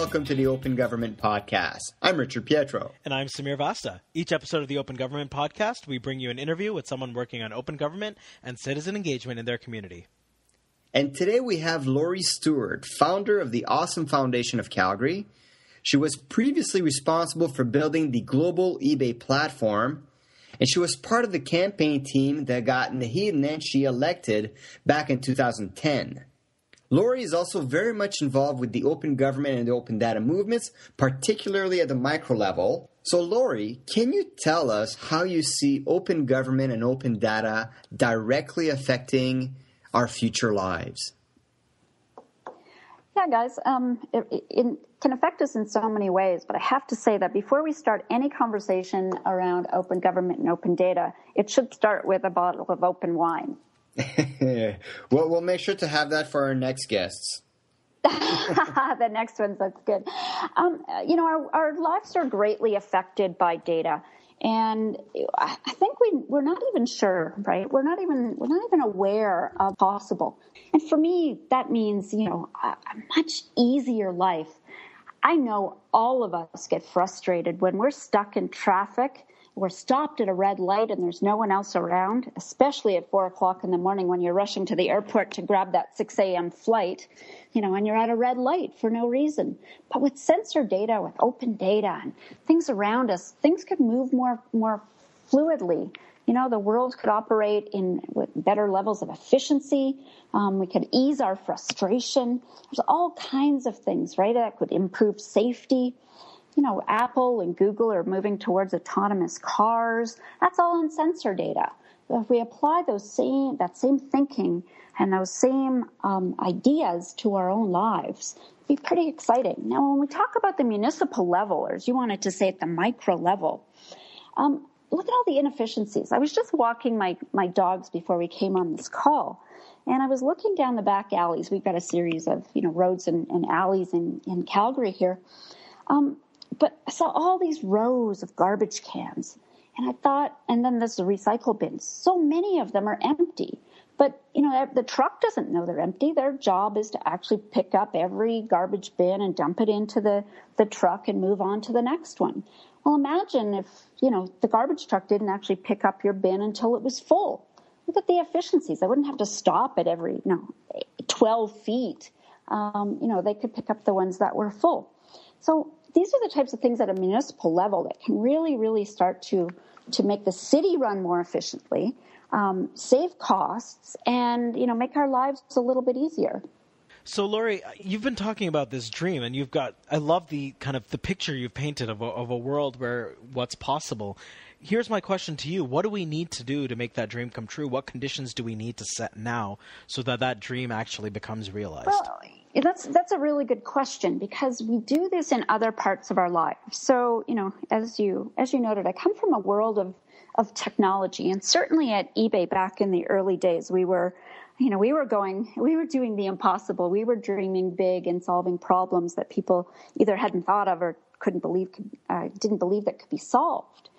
welcome to the Open Government Podcast. I'm Richard Pietro. And I'm Sameer Vasta. Each episode of the Open Government Podcast, we bring you an interview with someone working on open government and citizen engagement in their community. And today we have Lori Stewart, founder of the Awesome Foundation of Calgary. She was previously responsible for building the global eBay platform, and she was part of the campaign team that got Naheed Nenshi elected back in 2010. Lori is also very much involved with the open government and the open data movements, particularly at the micro level. So, Lori, can you tell us how you see open government and open data directly affecting our future lives? Yeah, guys, um, it, it, can affect us in so many ways, but I have to say that before we start any conversation around open government and open data, it should start with a bottle of open wine. well, we'll make sure to have that for our next guests. the next one's that's good. Um, you know, our, our lives are greatly affected by data and I think we we're not even sure, right? We're not even we're not even aware of possible. And for me, that means you know a, a much easier life. I know all of us get frustrated when we're stuck in traffic we're stopped at a red light and there's no one else around, especially at four o'clock in the morning when you're rushing to the airport to grab that 6 a.m. flight, you know, and you're at a red light for no reason. But with sensor data, with open data and things around us, things could move more, more fluidly. You know, the world could operate in with better levels of efficiency. Um, we could ease our frustration. There's all kinds of things, right? That could improve safety you know, Apple and Google are moving towards autonomous cars. That's all in sensor data. If we apply those same that same thinking and those same um, ideas to our own lives, be pretty exciting. Now, when we talk about the municipal level, or as you wanted to say at the micro level, um, look at all the inefficiencies. I was just walking my my dogs before we came on this call, and I was looking down the back alleys. We've got a series of you know roads and, and alleys in in Calgary here. Um, but I saw all these rows of garbage cans. And I thought, and then there's the recycle bins. So many of them are empty. But, you know, the truck doesn't know they're empty. Their job is to actually pick up every garbage bin and dump it into the, the truck and move on to the next one. Well, imagine if, you know, the garbage truck didn't actually pick up your bin until it was full. Look at the efficiencies. I wouldn't have to stop at every, you know, 12 feet. Um, you know, they could pick up the ones that were full. So these are the types of things at a municipal level that can really, really start to to make the city run more efficiently, um, save costs, and you know make our lives a little bit easier. So, Lori, you've been talking about this dream, and you've got. I love the kind of the picture you've painted of a, of a world where what's possible. Here's my question to you: What do we need to do to make that dream come true? What conditions do we need to set now so that that dream actually becomes realized? Well, that's that's a really good question because we do this in other parts of our lives. So, you know, as you as you noted, I come from a world of of technology, and certainly at eBay back in the early days, we were, you know, we were going, we were doing the impossible. We were dreaming big and solving problems that people either hadn't thought of or couldn't believe, uh, didn't believe that could be solved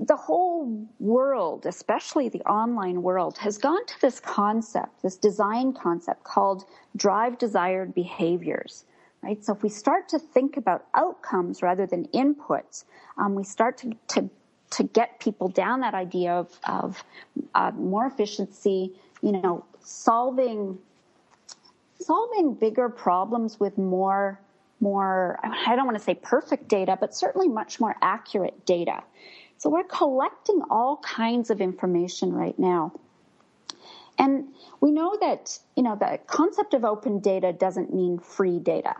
the whole world, especially the online world, has gone to this concept, this design concept called drive desired behaviors. Right? So if we start to think about outcomes rather than inputs, um, we start to, to, to get people down that idea of, of uh, more efficiency, you know, solving solving bigger problems with more more I don't want to say perfect data, but certainly much more accurate data. So we're collecting all kinds of information right now. And we know that, you know, the concept of open data doesn't mean free data.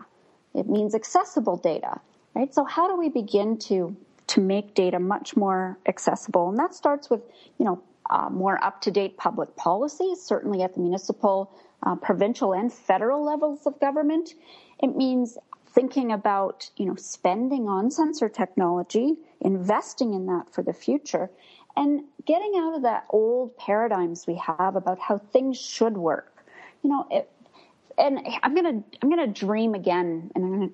It means accessible data, right? So how do we begin to, to make data much more accessible? And that starts with, you know, uh, more up-to-date public policies, certainly at the municipal, uh, provincial, and federal levels of government. It means thinking about, you know, spending on sensor technology, investing in that for the future, and getting out of that old paradigms we have about how things should work. You know, it, and I'm gonna I'm gonna dream again, and I'm gonna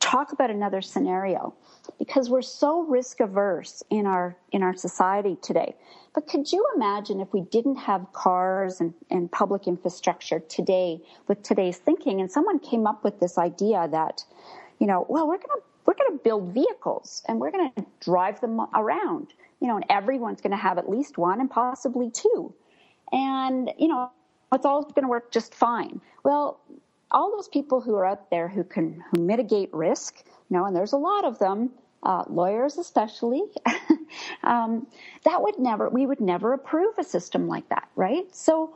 talk about another scenario because we're so risk averse in our in our society today. But could you imagine if we didn't have cars and, and public infrastructure today with today's thinking and someone came up with this idea that, you know, well, we're gonna we're gonna build vehicles and we're gonna drive them around, you know, and everyone's gonna have at least one and possibly two. And, you know, it's all gonna work just fine. Well, all those people who are out there who can who mitigate risk, you know, and there's a lot of them, uh, lawyers especially, um, that would never we would never approve a system like that, right? So,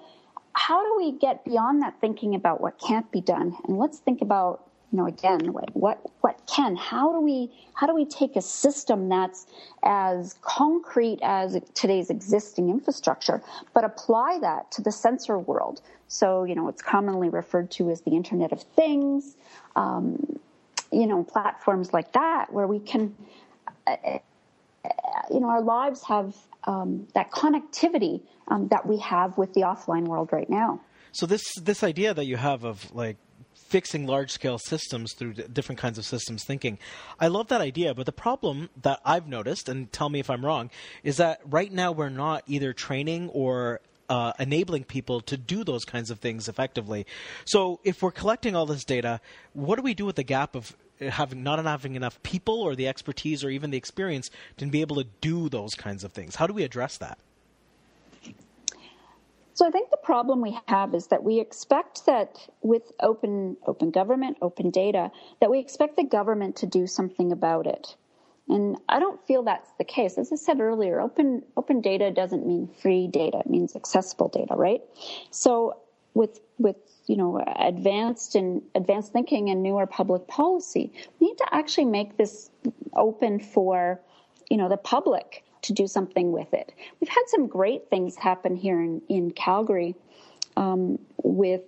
how do we get beyond that thinking about what can't be done, and let's think about you know again what what what can how do we how do we take a system that's as concrete as today's existing infrastructure but apply that to the sensor world so you know it's commonly referred to as the internet of things um, you know platforms like that where we can you know our lives have um, that connectivity um, that we have with the offline world right now so this this idea that you have of like fixing large scale systems through different kinds of systems thinking. I love that idea, but the problem that I've noticed, and tell me if I'm wrong, is that right now we're not either training or uh, enabling people to do those kinds of things effectively. So if we're collecting all this data, what do we do with the gap of having not having enough people or the expertise or even the experience to be able to do those kinds of things? How do we address that? So I think the problem we have is that we expect that with open open government, open data, that we expect the government to do something about it. And I don't feel that's the case. As I said earlier, open open data doesn't mean free data; it means accessible data, right? So with with you know advanced and advanced thinking and newer public policy, we need to actually make this open for you know the public to do something with it. We've had some great things happen here in, in Calgary um, with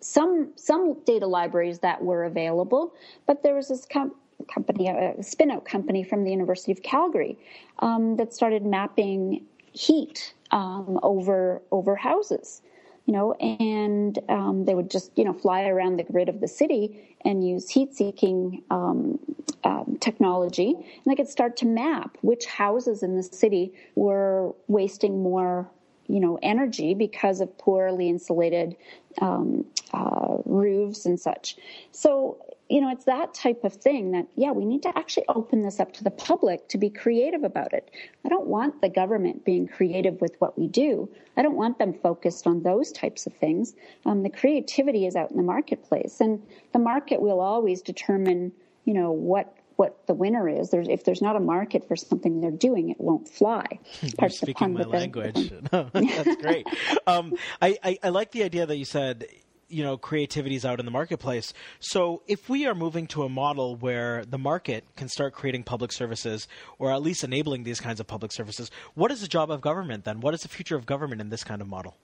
some some data libraries that were available, but there was this com- company, a spinout company from the University of Calgary, um, that started mapping heat um, over over houses you know, and um, they would just, you know, fly around the grid of the city and use heat seeking um, um, technology. And they could start to map which houses in the city were wasting more, you know, energy because of poorly insulated um, uh, roofs and such. So you know, it's that type of thing that, yeah, we need to actually open this up to the public to be creative about it. I don't want the government being creative with what we do. I don't want them focused on those types of things. Um, the creativity is out in the marketplace, and the market will always determine, you know, what what the winner is. There's, if there's not a market for something they're doing, it won't fly. You're speaking my language. that's great. Um, I, I, I like the idea that you said you know creativity is out in the marketplace. So if we are moving to a model where the market can start creating public services or at least enabling these kinds of public services, what is the job of government then? What is the future of government in this kind of model?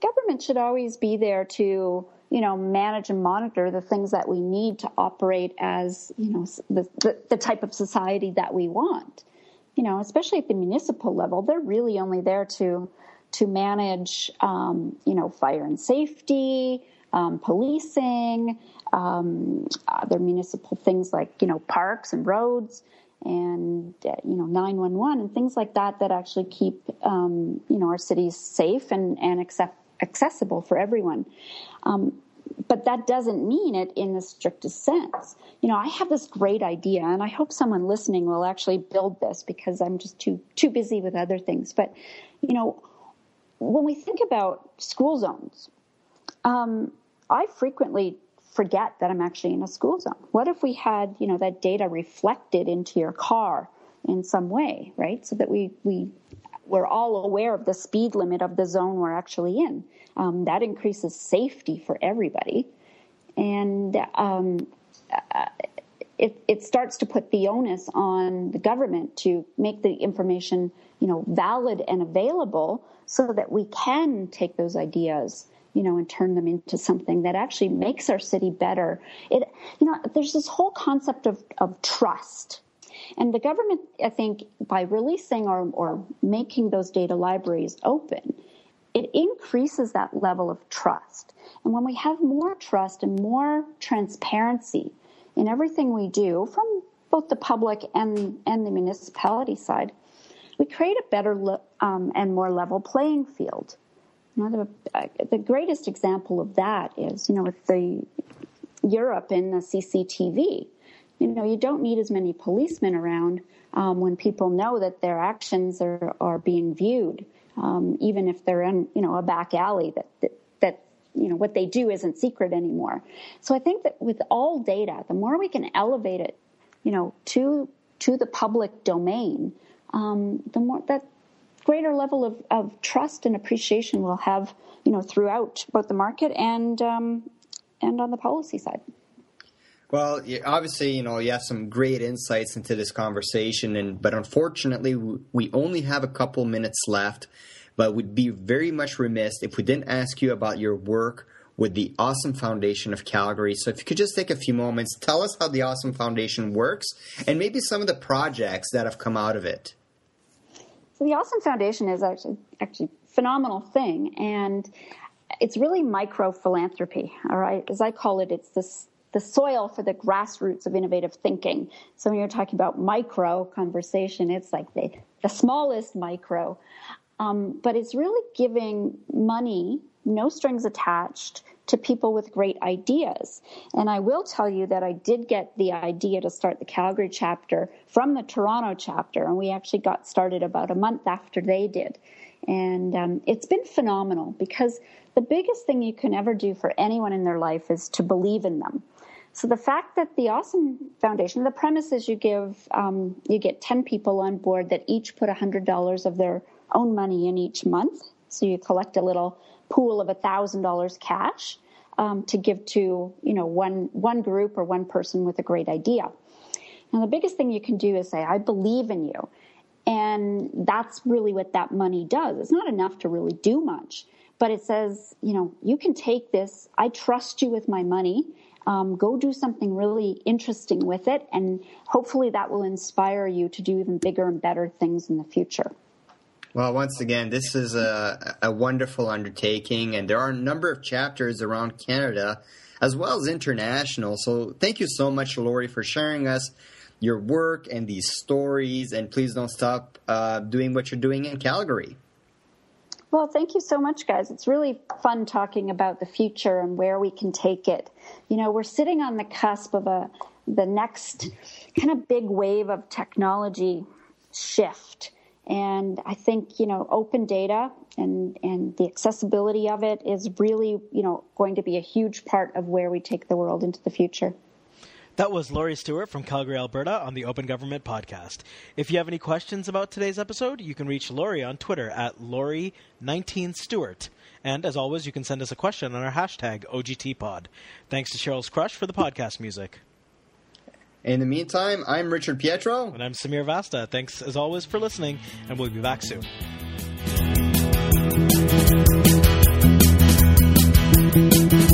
Government should always be there to you know manage and monitor the things that we need to operate as you know the, the, the type of society that we want. You know, especially at the municipal level, they're really only there to to manage, um, you know, fire and safety, um, policing, um, other municipal things like, you know, parks and roads and, uh, you know, 911 and things like that that actually keep, um, you know, our cities safe and, and accept, accessible for everyone. Um, but that doesn't mean it in the strictest sense. You know, I have this great idea, and I hope someone listening will actually build this because I'm just too too busy with other things. But you know, when we think about school zones, um, I frequently forget that I'm actually in a school zone. What if we had, you know, that data reflected into your car in some way, right? So that we we we're all aware of the speed limit of the zone we're actually in. Um, that increases safety for everybody, and um, uh, it, it starts to put the onus on the government to make the information, you know, valid and available so that we can take those ideas you know, and turn them into something that actually makes our city better. It, you know, there's this whole concept of, of trust. And the government, I think, by releasing or, or making those data libraries open, it increases that level of trust. And when we have more trust and more transparency in everything we do from both the public and, and the municipality side, we create a better um, and more level playing field. Uh, the greatest example of that is, you know, with the Europe in the CCTV. You know, you don't need as many policemen around um, when people know that their actions are, are being viewed, um, even if they're in, you know, a back alley that, that, you know, what they do isn't secret anymore. So I think that with all data, the more we can elevate it, you know, to, to the public domain, um, the more that greater level of, of trust and appreciation we'll have, you know, throughout both the market and um, and on the policy side. Well, obviously, you know, you have some great insights into this conversation, and but unfortunately, we only have a couple minutes left. But we'd be very much remiss if we didn't ask you about your work with the Awesome Foundation of Calgary. So if you could just take a few moments, tell us how the Awesome Foundation works, and maybe some of the projects that have come out of it. So the Awesome Foundation is actually actually phenomenal thing, and it's really micro philanthropy. All right, as I call it, it's this the soil for the grassroots of innovative thinking. So when you're talking about micro conversation, it's like the the smallest micro, um, but it's really giving money, no strings attached, to people with great ideas. And I will tell you that I did get the idea to start the Calgary chapter from the Toronto chapter, and we actually got started about a month after they did. And um, it's been phenomenal because the biggest thing you can ever do for anyone in their life is to believe in them. So the fact that the Awesome Foundation, the premise is you give, um, you get 10 people on board that each put $100 of their own money in each month. So you collect a little pool of $1,000 cash um, to give to you know one one group or one person with a great idea. Now the biggest thing you can do is say, "I believe in you," and that's really what that money does. It's not enough to really do much, but it says, you know, you can take this. I trust you with my money. Um, go do something really interesting with it, and hopefully that will inspire you to do even bigger and better things in the future. Well, once again, this is a, a wonderful undertaking, and there are a number of chapters around Canada as well as international. So, thank you so much, Lori, for sharing us your work and these stories. And please don't stop uh, doing what you're doing in Calgary. Well, thank you so much, guys. It's really fun talking about the future and where we can take it. You know, we're sitting on the cusp of a the next kind of big wave of technology shift and I think, you know, open data and, and the accessibility of it is really, you know, going to be a huge part of where we take the world into the future. That was Lori Stewart from Calgary, Alberta on the Open Government Podcast. If you have any questions about today's episode, you can reach Lori on Twitter at Lori19Stewart. And as always, you can send us a question on our hashtag OGTPod. Thanks to Sheryl's Crush for the podcast music. In the meantime, I'm Richard Pietro. And I'm Sameer Vasta. Thanks, as always, for listening, and we'll be back soon. Thank you.